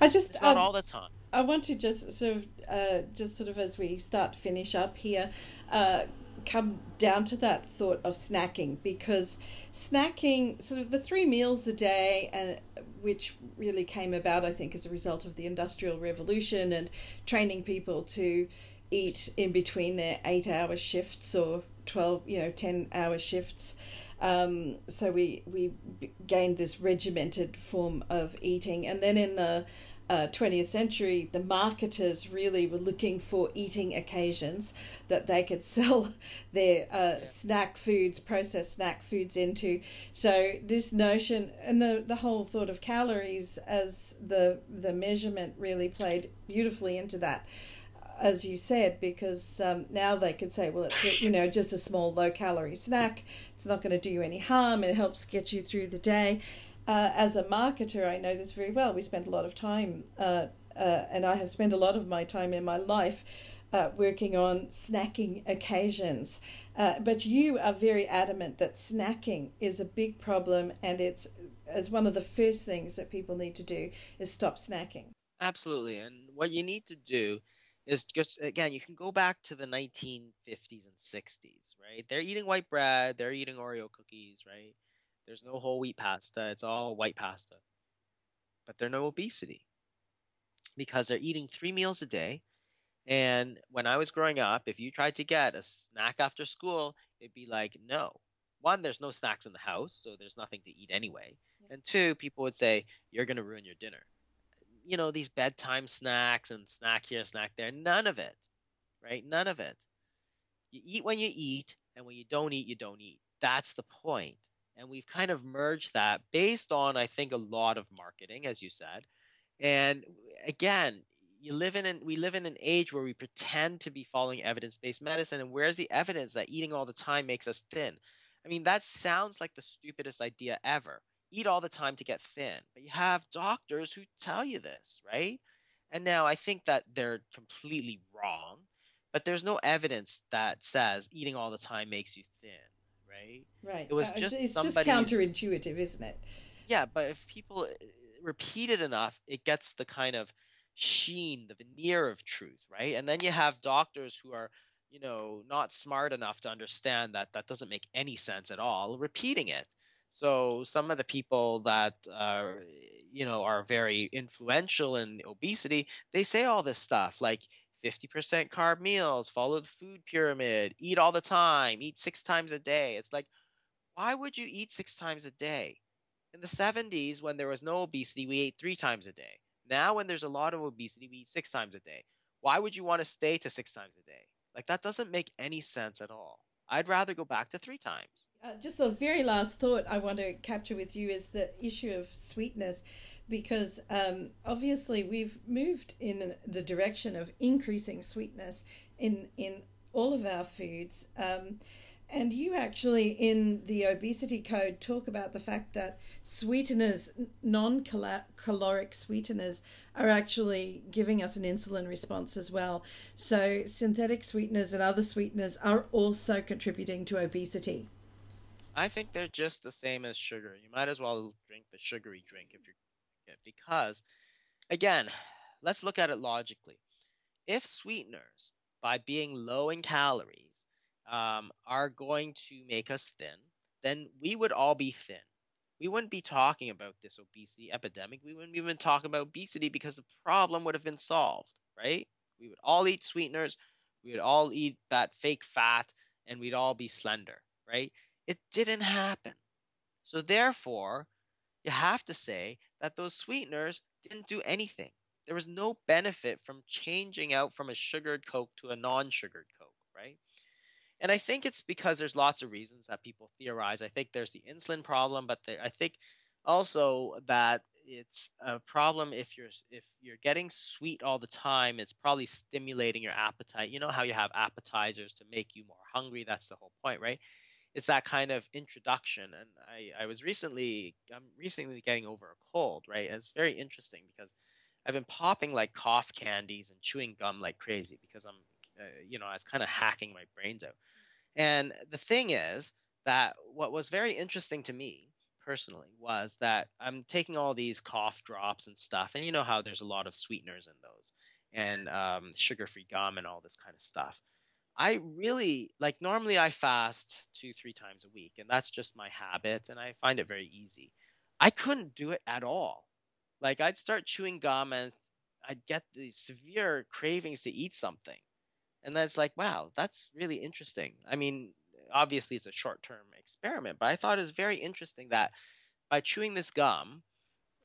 I just it's not um, all the time. I want to just sort of, uh, just sort of as we start to finish up here, uh, come down to that thought of snacking because snacking, sort of the three meals a day, and which really came about, I think, as a result of the Industrial Revolution and training people to eat in between their eight-hour shifts or twelve, you know, ten-hour shifts. Um, so we we gained this regimented form of eating, and then in the uh, 20th century, the marketers really were looking for eating occasions that they could sell their uh, yeah. snack foods, processed snack foods into. So this notion and the, the whole thought of calories as the the measurement really played beautifully into that as you said, because um, now they could say, well, it's you know just a small low calorie snack. It's not going to do you any harm. It helps get you through the day. Uh, as a marketer, I know this very well. We spend a lot of time, uh, uh, and I have spent a lot of my time in my life uh, working on snacking occasions. Uh, but you are very adamant that snacking is a big problem, and it's as one of the first things that people need to do is stop snacking. Absolutely, and what you need to do is just again you can go back to the 1950s and 60s right they're eating white bread they're eating oreo cookies right there's no whole wheat pasta it's all white pasta but there's no obesity because they're eating three meals a day and when i was growing up if you tried to get a snack after school it'd be like no one there's no snacks in the house so there's nothing to eat anyway yeah. and two people would say you're going to ruin your dinner you know these bedtime snacks and snack here, snack there. None of it, right? None of it. You eat when you eat, and when you don't eat, you don't eat. That's the point. And we've kind of merged that based on, I think, a lot of marketing, as you said. And again, you live in an, we live in an age where we pretend to be following evidence-based medicine, and where's the evidence that eating all the time makes us thin? I mean, that sounds like the stupidest idea ever eat all the time to get thin. But you have doctors who tell you this, right? And now I think that they're completely wrong, but there's no evidence that says eating all the time makes you thin, right? Right. It was uh, just it's just counterintuitive, isn't it? Yeah, but if people uh, repeat it enough, it gets the kind of sheen, the veneer of truth, right? And then you have doctors who are, you know, not smart enough to understand that that doesn't make any sense at all, repeating it. So some of the people that uh, you know are very influential in obesity, they say all this stuff like 50% carb meals, follow the food pyramid, eat all the time, eat six times a day. It's like, why would you eat six times a day? In the 70s, when there was no obesity, we ate three times a day. Now, when there's a lot of obesity, we eat six times a day. Why would you want to stay to six times a day? Like that doesn't make any sense at all. I'd rather go back to three times. Uh, just the very last thought I want to capture with you is the issue of sweetness, because um, obviously we've moved in the direction of increasing sweetness in in all of our foods. Um, and you actually, in the obesity code, talk about the fact that sweeteners, non caloric sweeteners, are actually giving us an insulin response as well. So, synthetic sweeteners and other sweeteners are also contributing to obesity. I think they're just the same as sugar. You might as well drink the sugary drink if you're because, again, let's look at it logically. If sweeteners, by being low in calories, um, are going to make us thin, then we would all be thin. We wouldn't be talking about this obesity epidemic. We wouldn't even talk about obesity because the problem would have been solved, right? We would all eat sweeteners, we would all eat that fake fat, and we'd all be slender, right? It didn't happen. So, therefore, you have to say that those sweeteners didn't do anything. There was no benefit from changing out from a sugared Coke to a non sugared Coke, right? And I think it's because there's lots of reasons that people theorize. I think there's the insulin problem, but there, I think also that it's a problem if you're if you're getting sweet all the time it's probably stimulating your appetite you know how you have appetizers to make you more hungry that's the whole point right it's that kind of introduction and i i was recently i'm recently getting over a cold right and it's very interesting because i've been popping like cough candies and chewing gum like crazy because i'm uh, you know, I was kind of hacking my brains out. And the thing is that what was very interesting to me personally was that I'm taking all these cough drops and stuff, and you know how there's a lot of sweeteners in those, and um, sugar-free gum and all this kind of stuff. I really like normally I fast two, three times a week, and that's just my habit, and I find it very easy. I couldn't do it at all. Like I'd start chewing gum and I'd get these severe cravings to eat something. And then it's like, wow, that's really interesting. I mean, obviously it's a short term experiment, but I thought it was very interesting that by chewing this gum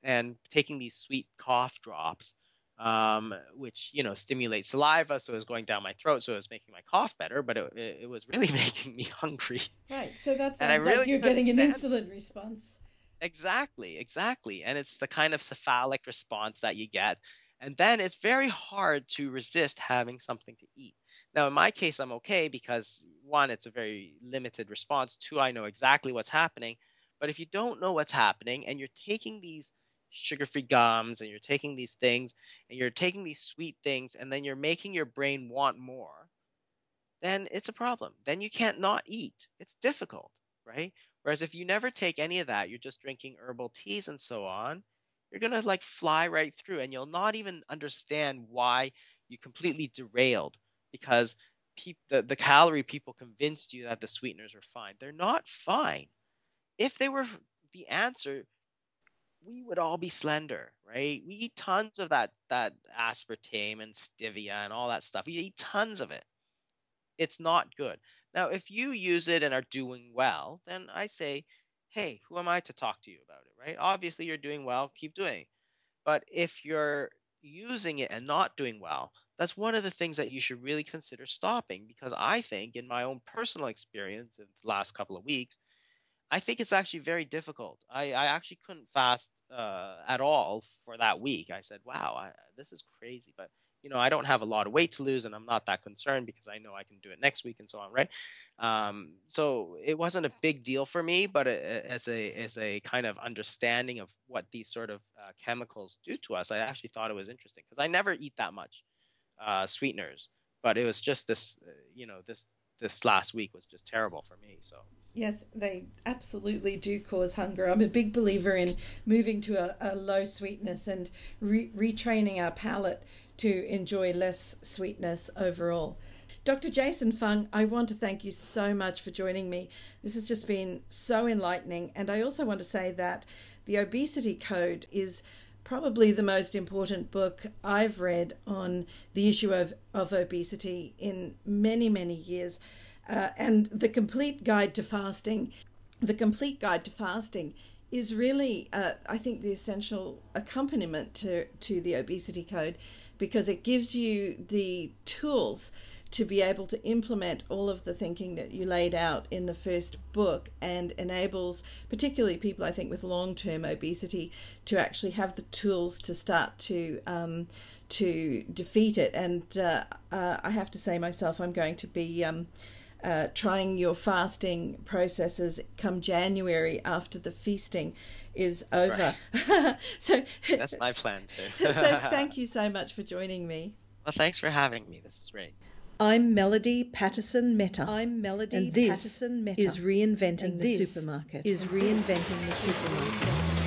and taking these sweet cough drops, um, which you know stimulates saliva, so it was going down my throat, so it was making my cough better, but it, it, was really making me hungry. Right. So that's and really like you're getting an insulin response. Exactly, exactly, and it's the kind of cephalic response that you get, and then it's very hard to resist having something to eat. Now, in my case, I'm okay because one, it's a very limited response. Two, I know exactly what's happening. But if you don't know what's happening and you're taking these sugar free gums and you're taking these things and you're taking these sweet things and then you're making your brain want more, then it's a problem. Then you can't not eat. It's difficult, right? Whereas if you never take any of that, you're just drinking herbal teas and so on, you're going to like fly right through and you'll not even understand why you completely derailed because pe- the, the calorie people convinced you that the sweeteners were fine. They're not fine. If they were the answer, we would all be slender, right? We eat tons of that that aspartame and stevia and all that stuff. We eat tons of it. It's not good. Now, if you use it and are doing well, then I say, hey, who am I to talk to you about it, right? Obviously, you're doing well, keep doing. But if you're using it and not doing well, that's one of the things that you should really consider stopping because I think, in my own personal experience in the last couple of weeks, I think it's actually very difficult. I, I actually couldn't fast uh, at all for that week. I said, wow, I, this is crazy. But you know, I don't have a lot of weight to lose, and I'm not that concerned because I know I can do it next week and so on, right? Um, so it wasn't a big deal for me, but as a as a kind of understanding of what these sort of uh, chemicals do to us, I actually thought it was interesting because I never eat that much uh, sweeteners, but it was just this, uh, you know, this this last week was just terrible for me. So yes, they absolutely do cause hunger. I'm a big believer in moving to a, a low sweetness and re- retraining our palate to enjoy less sweetness overall. Dr. Jason Fung, I want to thank you so much for joining me. This has just been so enlightening. And I also want to say that the Obesity Code is probably the most important book I've read on the issue of, of obesity in many, many years. Uh, and the complete guide to fasting, the complete guide to fasting is really, uh, I think, the essential accompaniment to, to the obesity code because it gives you the tools to be able to implement all of the thinking that you laid out in the first book and enables particularly people I think with long-term obesity to actually have the tools to start to um, to defeat it and uh, uh, I have to say myself I'm going to be um, uh, trying your fasting processes come January after the feasting is over. Right. so that's my plan too. so thank you so much for joining me. Well, thanks for having me. This is great. I'm Melody Patterson Meta. I'm Melody and this Patterson Meta. Is reinventing and the supermarket. Is reinventing the supermarket.